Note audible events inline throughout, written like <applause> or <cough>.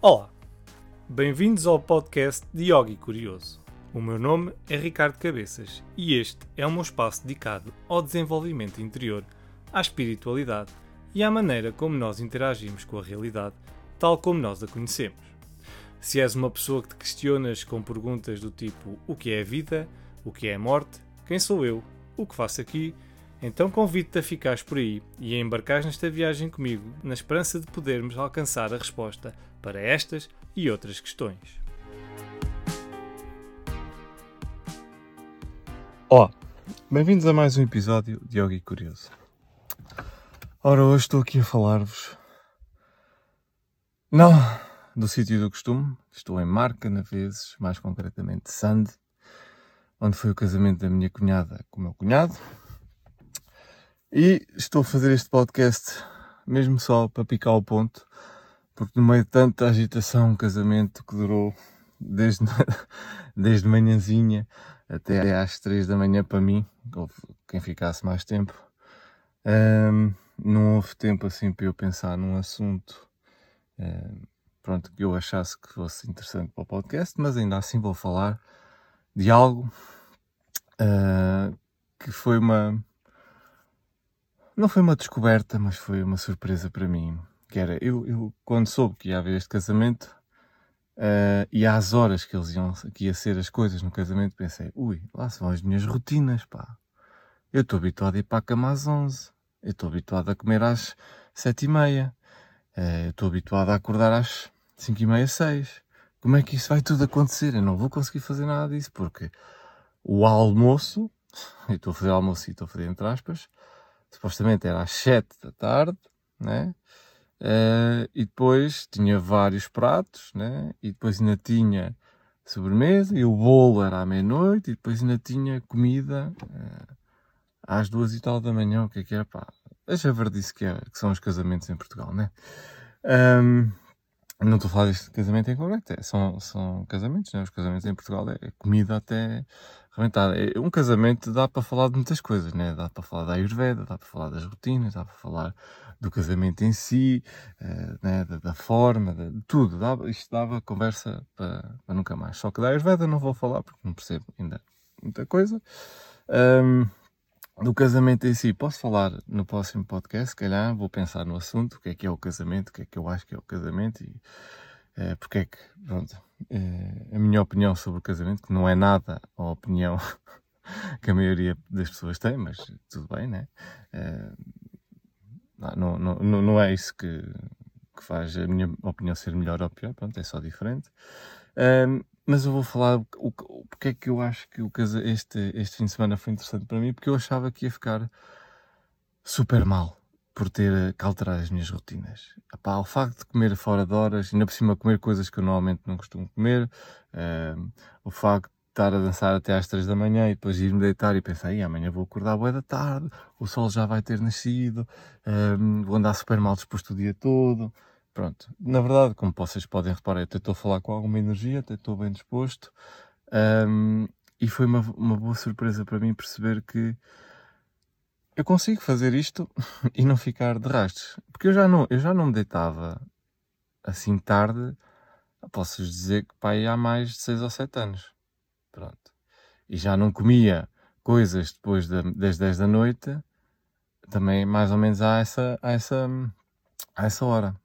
Olá, bem-vindos ao podcast de Yogi Curioso. O meu nome é Ricardo Cabeças e este é o meu espaço dedicado ao desenvolvimento interior, à espiritualidade e à maneira como nós interagimos com a realidade, tal como nós a conhecemos. Se és uma pessoa que te questionas com perguntas do tipo: o que é a vida? O que é a morte? Quem sou eu? O que faço aqui? Então convido-te a ficares por aí e a embarcares nesta viagem comigo, na esperança de podermos alcançar a resposta para estas e outras questões. Olá, bem-vindos a mais um episódio de Yogi Curioso. Ora, hoje estou aqui a falar-vos. Não do sítio do costume, estou em Marca, na vezes, mais concretamente Sande, onde foi o casamento da minha cunhada com o meu cunhado. E estou a fazer este podcast mesmo só para picar o ponto, porque no meio de tanta agitação, um casamento que durou desde, <laughs> desde manhãzinha até às três da manhã para mim, quem ficasse mais tempo, um, não houve tempo assim para eu pensar num assunto um, pronto, que eu achasse que fosse interessante para o podcast, mas ainda assim vou falar de algo uh, que foi uma não foi uma descoberta, mas foi uma surpresa para mim. Que era, eu, eu quando soube que ia haver este casamento, uh, e às horas que eles iam, que ia ser as coisas no casamento, pensei, ui, lá são as minhas rotinas, pá. Eu estou habituado a ir para a cama às 11. Eu estou habituado a comer às sete e meia. Uh, eu estou habituado a acordar às cinco e meia, seis. Como é que isso vai tudo acontecer? Eu não vou conseguir fazer nada disso, porque o almoço, <laughs> eu estou a fazer almoço e estou a fazer entre aspas, supostamente era às 7 da tarde, né? Uh, e depois tinha vários pratos, né? E depois ainda tinha sobremesa e o bolo era à meia-noite e depois ainda tinha comida uh, às duas e tal da manhã, o que é que era, pá. A javardice que, é, que são os casamentos em Portugal, né? Um, não estou a falar deste casamento em concreto, é, são, são casamentos, né? Os casamentos em Portugal é comida até é, um casamento dá para falar de muitas coisas, né? Dá para falar da Ayurveda, dá para falar das rotinas, dá para falar do casamento em si, uh, né? da, da, forma, de tudo. Dava, isto dava conversa para, para, nunca mais. Só que da Ayurveda não vou falar porque não percebo ainda muita coisa. Um, do casamento em si, posso falar no próximo podcast, se calhar vou pensar no assunto, o que é que é o casamento, o que é que eu acho que é o casamento e uh, porque é que, pronto, uh, a minha opinião sobre o casamento, que não é nada a opinião <laughs> que a maioria das pessoas tem, mas tudo bem, né? Uh, não, não, não, não é isso que, que faz a minha opinião ser melhor ou pior, pronto, é só diferente. Uh, mas eu vou falar o, o, porque é que eu acho que o este, este fim de semana foi interessante para mim, porque eu achava que ia ficar super mal por ter que alterar as minhas rotinas. Epá, o facto de comer fora de horas, ainda por cima comer coisas que eu normalmente não costumo comer, uh, o facto de estar a dançar até às três da manhã e depois ir-me deitar e pensar, amanhã vou acordar boa da tarde, o sol já vai ter nascido, uh, vou andar super mal disposto o dia todo. Pronto, na verdade, como vocês podem reparar, eu até estou a falar com alguma energia, até estou bem disposto. Um, e foi uma, uma boa surpresa para mim perceber que eu consigo fazer isto <laughs> e não ficar de rastros. Porque eu já não, eu já não me deitava assim tarde, posso dizer que pai há mais de 6 ou 7 anos. Pronto. E já não comia coisas depois de, das 10 da noite, também mais ou menos a essa, a essa, a essa hora.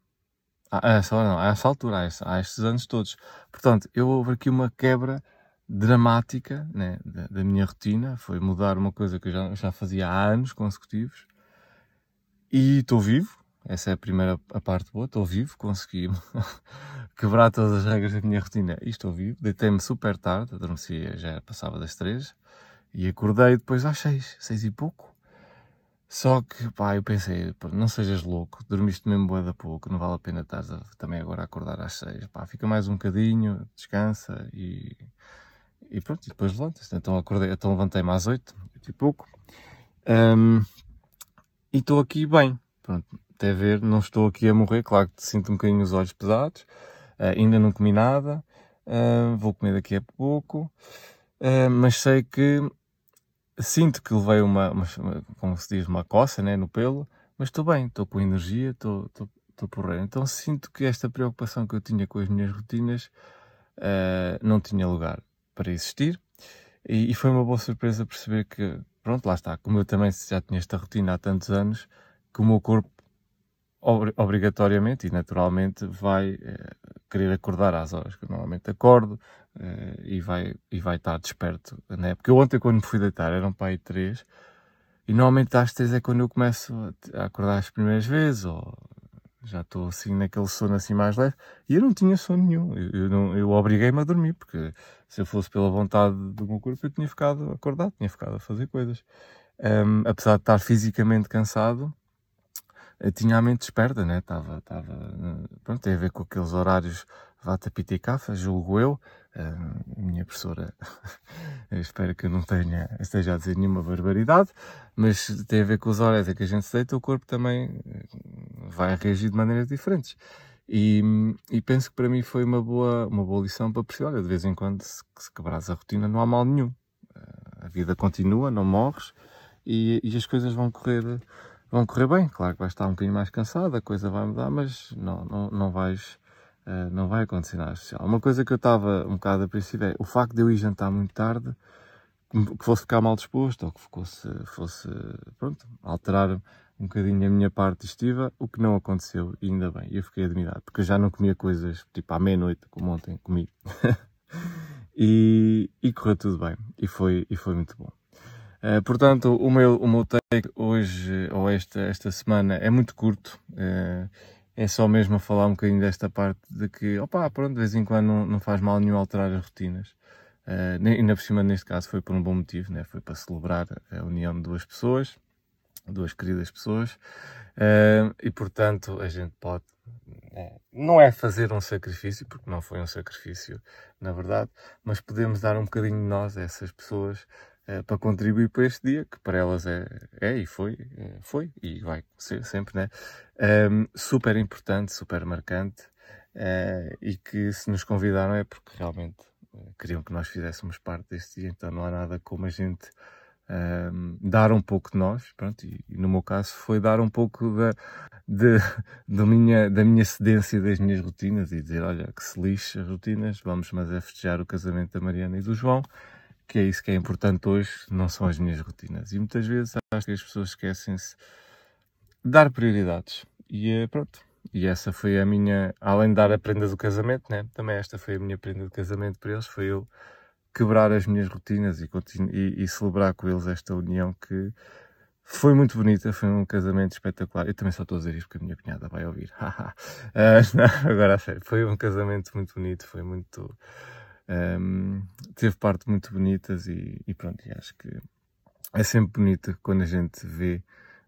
A essa hora não, a essa altura, a, essa, a estes anos todos. Portanto, eu houve aqui uma quebra dramática né, da, da, minha rotina. Foi mudar uma coisa que eu já, já fazia há anos consecutivos. E estou vivo. Essa é a primeira a parte boa. Estou vivo. Consegui <laughs> quebrar todas as regras da minha rotina e estou vivo. Deitei-me super tarde. Adormeci, já passava das três. E acordei depois às seis, seis e pouco. Só que, pá, eu pensei, não sejas louco, dormiste mesmo boa da pouco, não vale a pena estar também agora a acordar às seis. Pá, fica mais um bocadinho, descansa e e pronto, e depois levanta-se. Então acordei, então levantei-me às 8, 8 e pouco. Um, e estou aqui bem. Pronto, até ver, não estou aqui a morrer. Claro que sinto um bocadinho os olhos pesados. Uh, ainda não comi nada. Uh, vou comer daqui a pouco. Uh, mas sei que sinto que levei uma, uma, como se diz, uma coça né, no pelo. Mas estou bem, estou com energia, estou, porreiro. Então sinto que esta preocupação que eu tinha com as minhas rotinas uh, não tinha lugar para existir. E, e, foi uma boa surpresa perceber que, pronto, lá está, como eu também já tinha esta rotina há tantos anos, que o meu corpo obrigatoriamente e naturalmente vai uh, querer acordar às horas que eu normalmente acordo uh, e, vai, e vai estar desperto, né? Porque ontem quando me fui deitar eram para aí três e normalmente às três é quando eu começo a acordar as primeiras vezes ou já estou assim naquele sono assim mais leve e eu não tinha sono nenhum, eu, eu, eu obriguei-me a dormir porque se eu fosse pela vontade do meu corpo eu tinha ficado acordado, tinha ficado a fazer coisas. Um, apesar de estar fisicamente cansado, tinha a mente desperta, né? Estava, estava, pronto, tem a ver com aqueles horários Vata Pitikafa, julgo eu. A minha professora, <laughs> espero que não tenha, esteja a dizer nenhuma barbaridade, mas tem a ver com os horários em que a gente se deita, o corpo também eh, vai reagir de maneiras diferentes. E, e, penso que para mim foi uma boa, uma boa lição para perceber, olha, de vez em quando, se, se quebrares a rotina, não há mal nenhum. A vida continua, não morres e, e as coisas vão correr vão correr bem. Claro que vais estar um bocadinho mais cansado, a coisa vai mudar, mas não, não, não vais. Uh, não vai acontecer nada especial. Uma coisa que eu estava um bocado a princípio é o facto de eu ir jantar muito tarde, que fosse ficar mal disposto ou que fosse, fosse pronto, alterar um bocadinho a minha parte digestiva, o que não aconteceu, e ainda bem. Eu fiquei admirado, porque eu já não comia coisas tipo à meia-noite, como ontem comi. <laughs> e, e correu tudo bem, e foi, e foi muito bom. Uh, portanto, o meu, o meu take hoje, ou esta, esta semana, é muito curto. Uh, é só mesmo a falar um bocadinho desta parte de que, opa, pronto, de vez em quando não, não faz mal nenhum alterar as rotinas. Uh, ainda por cima, neste caso, foi por um bom motivo, né? foi para celebrar a união de duas pessoas, duas queridas pessoas, uh, e portanto a gente pode. É, não é fazer um sacrifício, porque não foi um sacrifício, na verdade, mas podemos dar um bocadinho de nós a essas pessoas eh, para contribuir para este dia, que para elas é, é e foi, eh, foi e vai ser sempre, né? Um, super importante, super marcante uh, e que se nos convidaram é porque realmente queriam que nós fizéssemos parte deste dia, então não há nada como a gente um, dar um pouco de nós, pronto, e, e, no meu caso foi dar um pouco da, de, <laughs> da, minha, da minha cedência das minhas rotinas e dizer, olha, que se lixe as rotinas, vamos mas é festejar o casamento da Mariana e do João, que é isso que é importante hoje, não são as minhas rotinas. E muitas vezes acho que as pessoas esquecem-se de dar prioridades. E eh, pronto. E essa foi a minha, além de dar a prenda do casamento, né? também esta foi a minha prenda de casamento para eles, foi eu quebrar as minhas rotinas e, e, e celebrar com eles esta união que foi muito bonita, foi um casamento espetacular. Eu também só estou a dizer isto porque a minha cunhada vai ouvir. uh, <laughs> não, agora a sério, foi um casamento muito bonito, foi muito um, teve partes muito bonitas e, e, pronto, e acho que é sempre bonito quando a gente vê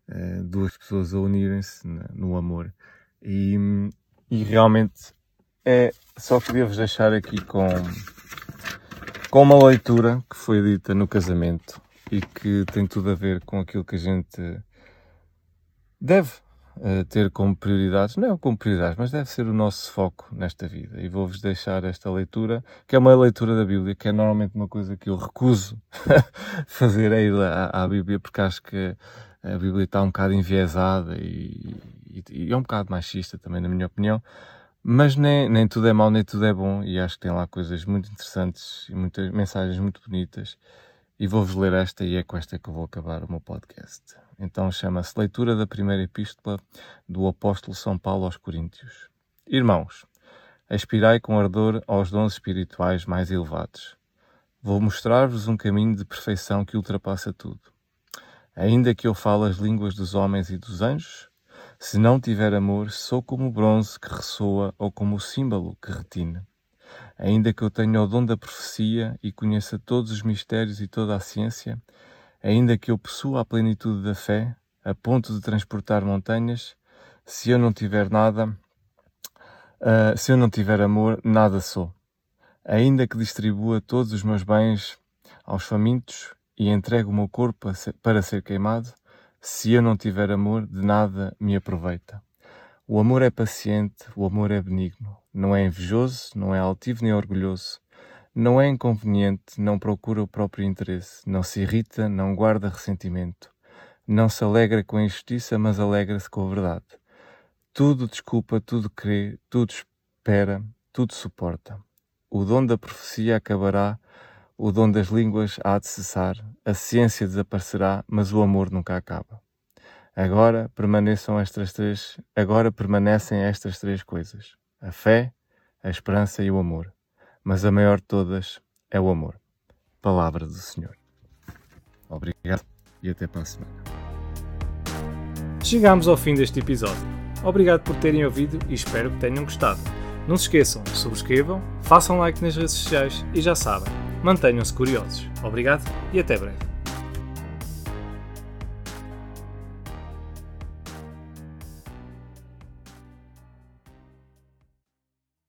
uh, duas pessoas a unirem-se no amor. E, e realmente é só queria vos deixar aqui com, com uma leitura que foi dita no casamento e que tem tudo a ver com aquilo que a gente deve ter como prioridades, não é como prioridades, mas deve ser o nosso foco nesta vida. E vou-vos deixar esta leitura, que é uma leitura da Bíblia, que é normalmente uma coisa que eu recuso <laughs> fazer, é ir à, à Bíblia, porque acho que a Bíblia está um bocado enviesada e, e, e, é um bocado machista também, na minha opinião. Mas nem, nem tudo é mau, nem tudo é bom, e acho que tem lá coisas muito interessantes e muitas mensagens muito bonitas. E vou-vos ler esta, e é com esta que eu vou acabar o meu podcast. Então chama-se Leitura da Primeira Epístola do Apóstolo São Paulo aos Coríntios. Irmãos, aspirai com ardor aos dons espirituais mais elevados. Vou mostrar-vos um caminho de perfeição que ultrapassa tudo. Ainda que eu fale as línguas dos homens e dos anjos, se não tiver amor, sou como o bronze que ressoa ou como o símbolo que retina. Ainda que eu tenha o dom da profecia e conheça todos os mistérios e toda a ciência, Ainda que eu possua a plenitude da fé, a ponto de transportar montanhas, se eu não tiver nada, uh, se eu não tiver amor, nada sou. Ainda que distribua todos os meus bens aos famintos e entregue o meu corpo para ser queimado, se eu não tiver amor, de nada me aproveita. O amor é paciente, o amor é benigno, não é invejoso, não é altivo nem orgulhoso, não é inconveniente, não procura o próprio interesse, não se irrita, não guarda ressentimento, não se alegra com a injustiça, mas alegra-se com a verdade. Tudo desculpa, tudo crê, tudo espera, tudo suporta. O dom da profecia acabará, o dom das línguas há de cessar, a ciência desaparecerá, mas o amor nunca acaba. Agora permaneçam estas três, agora permanecem estas três coisas: a fé, a esperança e o amor. Mas a maior de todas é o amor. Palavra do Senhor. Obrigado e até para a semana. Chegamos ao fim deste episódio. Obrigado por terem ouvido e espero que tenham gostado. Não se esqueçam, subscrevam, façam like nas redes sociais e já sabem, mantenham-se curiosos. Obrigado e até breve.